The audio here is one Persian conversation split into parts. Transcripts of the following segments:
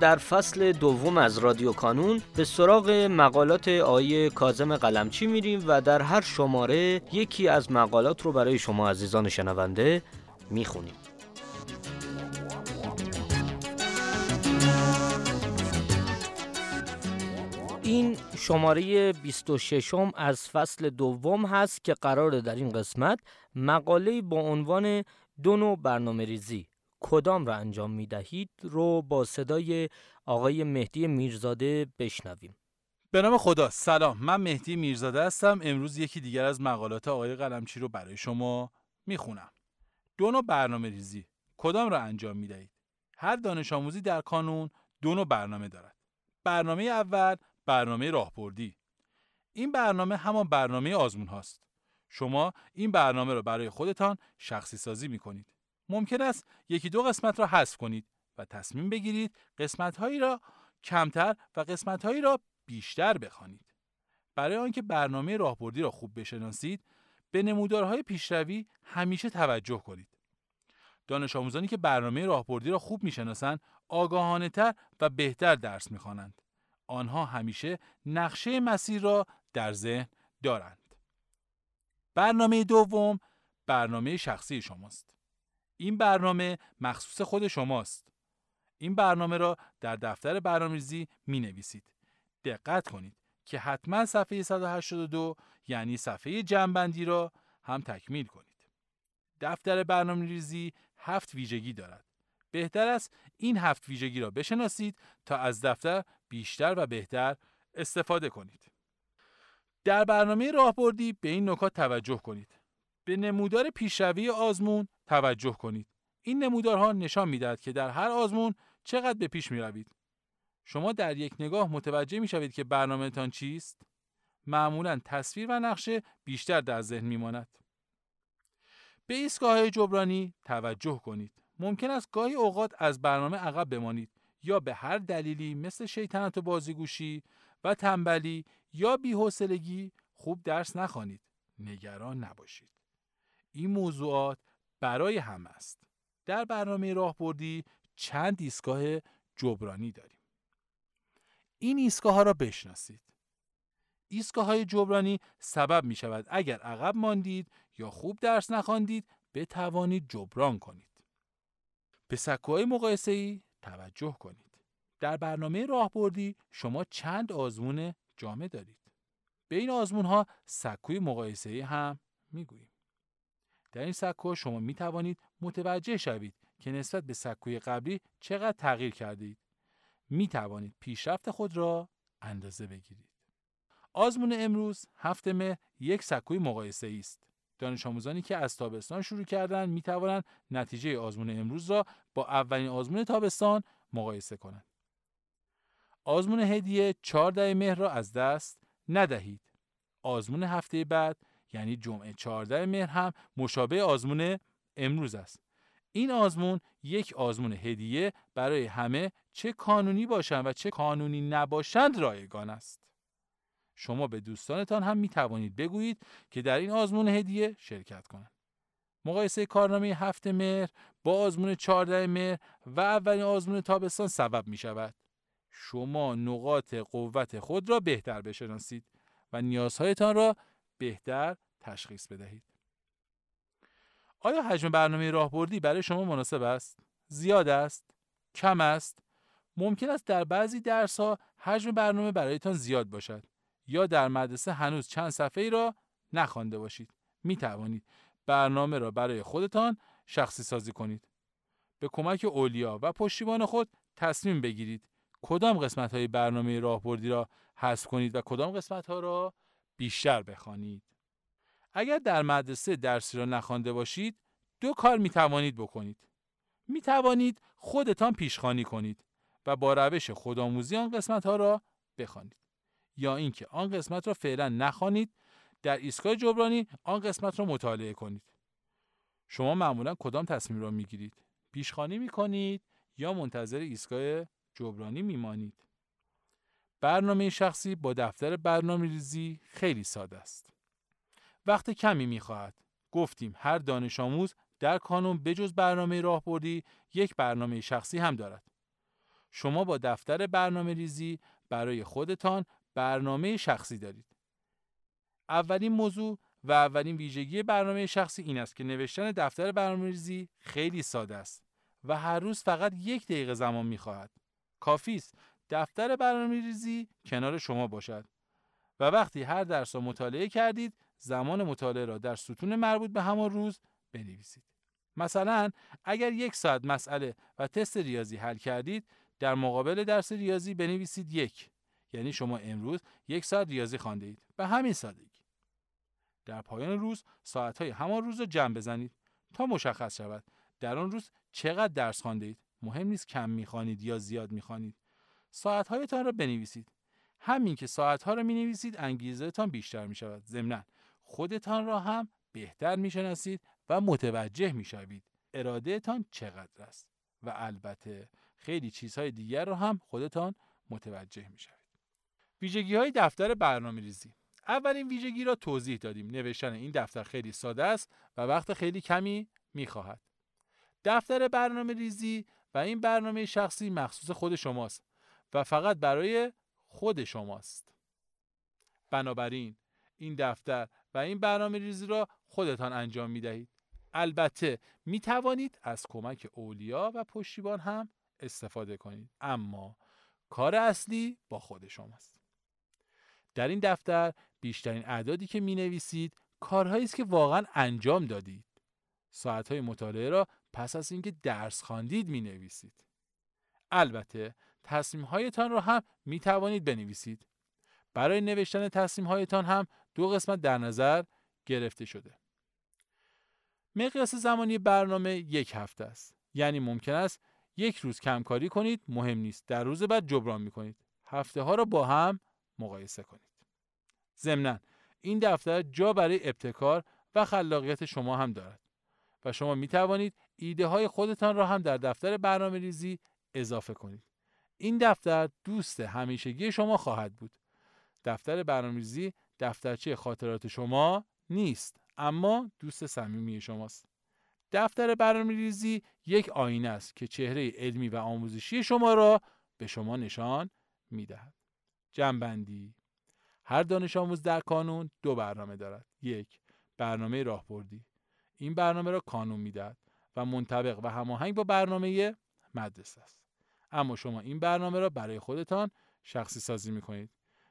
در فصل دوم از رادیو کانون به سراغ مقالات آیه کازم قلمچی میریم و در هر شماره یکی از مقالات رو برای شما عزیزان شنونده می‌خونیم. این شماره 26 از فصل دوم هست که قرار در این قسمت مقاله با عنوان دو نوع برنامه ریزی کدام را انجام می دهید رو با صدای آقای مهدی میرزاده بشنویم. به نام خدا سلام. من مهدی میرزاده هستم. امروز یکی دیگر از مقالات آقای قلمچی رو برای شما می‌خونم. دو نوع برنامه ریزی. کدام را انجام می دهید؟ هر دانش آموزی در کانون دو نوع برنامه دارد. برنامه اول برنامه راهبردی. این برنامه همان برنامه آزمون هاست شما این برنامه را برای خودتان شخصی سازی می کنید ممکن است یکی دو قسمت را حذف کنید و تصمیم بگیرید قسمت هایی را کمتر و قسمت هایی را بیشتر بخوانید. برای آنکه برنامه راهبردی را خوب بشناسید، به نمودارهای پیشروی همیشه توجه کنید. دانش آموزانی که برنامه راهبردی را خوب می‌شناسند، آگاهانه تر و بهتر درس می‌خوانند. آنها همیشه نقشه مسیر را در ذهن دارند. برنامه دوم برنامه شخصی شماست. این برنامه مخصوص خود شماست. این برنامه را در دفتر برنامه‌ریزی می نویسید. دقت کنید که حتما صفحه 182 یعنی صفحه جنبندی را هم تکمیل کنید. دفتر برنامه‌ریزی هفت ویژگی دارد. بهتر است این هفت ویژگی را بشناسید تا از دفتر بیشتر و بهتر استفاده کنید. در برنامه راهبردی به این نکات توجه کنید. به نمودار پیشروی آزمون توجه کنید. این نمودارها نشان می‌دهد که در هر آزمون چقدر به پیش می روید. شما در یک نگاه متوجه می شوید که برنامهتان چیست؟ معمولا تصویر و نقشه بیشتر در ذهن می ماند. به ایستگاه جبرانی توجه کنید. ممکن است گاهی اوقات از برنامه عقب بمانید یا به هر دلیلی مثل شیطنت و بازیگوشی و تنبلی یا بی‌حوصلگی خوب درس نخوانید. نگران نباشید. این موضوعات برای همه است. در برنامه راهبردی چند ایستگاه جبرانی داریم. این ایستگاه ها را بشناسید. ایستگاه های جبرانی سبب می شود اگر عقب ماندید یا خوب درس نخواندید بتوانید جبران کنید. به سکوهای مقایسه ای توجه کنید. در برنامه راهبردی شما چند آزمون جامع دارید. به این آزمون ها سکوی مقایسه هم می‌گوییم. در این سکو شما می توانید متوجه شوید که نسبت به سکوی قبلی چقدر تغییر کردید. می توانید پیشرفت خود را اندازه بگیرید. آزمون امروز هفته مه یک سکوی مقایسه است. دانش آموزانی که از تابستان شروع کردند می توانند نتیجه آزمون امروز را با اولین آزمون تابستان مقایسه کنند. آزمون هدیه 14 مهر را از دست ندهید. آزمون هفته بعد یعنی جمعه 14 مهر هم مشابه آزمون امروز است. این آزمون یک آزمون هدیه برای همه چه کانونی باشند و چه کانونی نباشند رایگان است. شما به دوستانتان هم می توانید بگویید که در این آزمون هدیه شرکت کنند. مقایسه کارنامه هفته مهر با آزمون 14 مهر و اولین آزمون تابستان سبب می شود. شما نقاط قوت خود را بهتر بشناسید و نیازهایتان را بهتر تشخیص بدهید. آیا حجم برنامه راهبردی برای شما مناسب است؟ زیاد است؟ کم است؟ ممکن است در بعضی درس ها حجم برنامه برایتان زیاد باشد یا در مدرسه هنوز چند صفحه ای را نخوانده باشید. می توانید برنامه را برای خودتان شخصی سازی کنید. به کمک اولیا و پشتیبان خود تصمیم بگیرید کدام قسمت های برنامه راهبردی را حذف کنید و کدام قسمت ها را بیشتر بخوانید. اگر در مدرسه درسی را نخوانده باشید دو کار می توانید بکنید. می توانید خودتان پیشخانی کنید و با روش خودآموزی آن قسمت ها را بخوانید. یا اینکه آن قسمت را فعلا نخوانید در ایستگاه جبرانی آن قسمت را مطالعه کنید. شما معمولا کدام تصمیم را می‌گیرید؟ پیشخانی می کنید یا منتظر ایستگاه جبرانی میمانید؟ برنامه شخصی با دفتر برنامه ریزی خیلی ساده است. وقت کمی می‌خواهد. گفتیم هر دانش آموز در کانون بجز برنامه راهبردی یک برنامه شخصی هم دارد. شما با دفتر برنامه ریزی برای خودتان برنامه شخصی دارید. اولین موضوع و اولین ویژگی برنامه شخصی این است که نوشتن دفتر برنامه ریزی خیلی ساده است و هر روز فقط یک دقیقه زمان می‌خواهد. کافی است دفتر برنامه ریزی کنار شما باشد. و وقتی هر درس را مطالعه کردید زمان مطالعه را در ستون مربوط به همان روز بنویسید. مثلا اگر یک ساعت مسئله و تست ریاضی حل کردید در مقابل درس ریاضی بنویسید یک. یعنی شما امروز یک ساعت ریاضی خوانده اید. به همین سادگی. در پایان روز ساعتهای همان روز را جمع بزنید تا مشخص شود در آن روز چقدر درس خوانده اید. مهم نیست کم می‌خوانید یا زیاد می‌خوانید. ساعتهایتان را بنویسید. همین که ساعتها را می نویسید انگیزهتان بیشتر می شود ضمنا خودتان را هم بهتر می شناسید و متوجه می شوید ارادهتان چقدر است و البته خیلی چیزهای دیگر را هم خودتان متوجه می شوید ویژگی های دفتر برنامه ریزی اولین ویژگی را توضیح دادیم. نوشتن این دفتر خیلی ساده است و وقت خیلی کمی می خواهد دفتر برنامه ریزی و این برنامه شخصی مخصوص خود شماست و فقط برای خود شماست. بنابراین این دفتر و این برنامه ریزی را خودتان انجام می دهید. البته می توانید از کمک اولیا و پشتیبان هم استفاده کنید اما کار اصلی با خود شماست. در این دفتر بیشترین اعدادی که می نویسید کارهایی است که واقعا انجام دادید. ساعتهای مطالعه را پس از اینکه درس خواندید می نویسید. البته تصمیم هایتان را هم می توانید بنویسید. برای نوشتن تصمیم هایتان هم دو قسمت در نظر گرفته شده. مقیاس زمانی برنامه یک هفته است. یعنی ممکن است یک روز کمکاری کنید مهم نیست. در روز بعد جبران می کنید. هفته ها را با هم مقایسه کنید. ضمنا این دفتر جا برای ابتکار و خلاقیت شما هم دارد و شما می توانید ایده های خودتان را هم در دفتر برنامه ریزی اضافه کنید. این دفتر دوست همیشگی شما خواهد بود. دفتر برنامه‌ریزی دفترچه خاطرات شما نیست اما دوست صمیمی شماست. دفتر برنامه‌ریزی یک آینه است که چهره علمی و آموزشی شما را به شما نشان می‌دهد. جنبندی هر دانش آموز در کانون دو برنامه دارد. یک برنامه راهبردی. این برنامه را کانون می‌دهد و منطبق و هماهنگ با برنامه مدرسه است. اما شما این برنامه را برای خودتان شخصی سازی می کنید.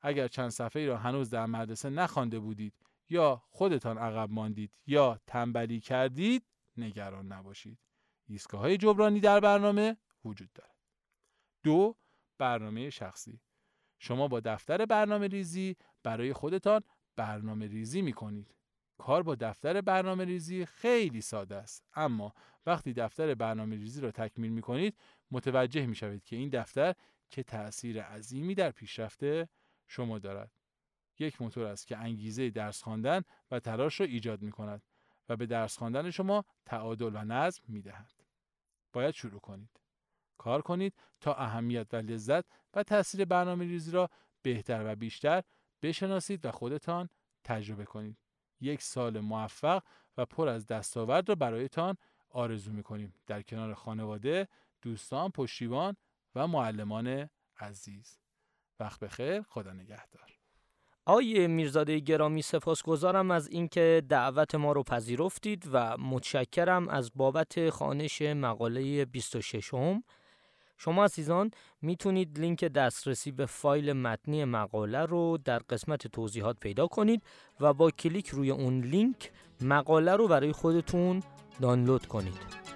اگر چند صفحه را هنوز در مدرسه نخوانده بودید یا خودتان عقب ماندید یا تنبلی کردید نگران نباشید. ایستگاه های جبرانی در برنامه وجود دارد. دو برنامه شخصی شما با دفتر برنامه ریزی برای خودتان برنامه ریزی می کنید. کار با دفتر برنامه ریزی خیلی ساده است اما وقتی دفتر برنامه ریزی را تکمیل می کنید متوجه می شوید که این دفتر که تأثیر عظیمی در پیشرفت شما دارد. یک موتور است که انگیزه درس خواندن و تلاش را ایجاد می کند و به درس خواندن شما تعادل و نظم می دهد. باید شروع کنید. کار کنید تا اهمیت و لذت و تاثیر برنامه ریزی را بهتر و بیشتر بشناسید و خودتان تجربه کنید. یک سال موفق و پر از دستاورد را برایتان آرزو می کنیم در کنار خانواده، دوستان، پشتیبان و معلمان عزیز. وقت بخیر، خدا نگهدار. آقای میرزاده گرامی سپاسگزارم از اینکه دعوت ما رو پذیرفتید و متشکرم از بابت خانش مقاله 26 هم. شما عزیزان می‌تونید لینک دسترسی به فایل متنی مقاله رو در قسمت توضیحات پیدا کنید و با کلیک روی اون لینک مقاله رو برای خودتون دانلود کنید.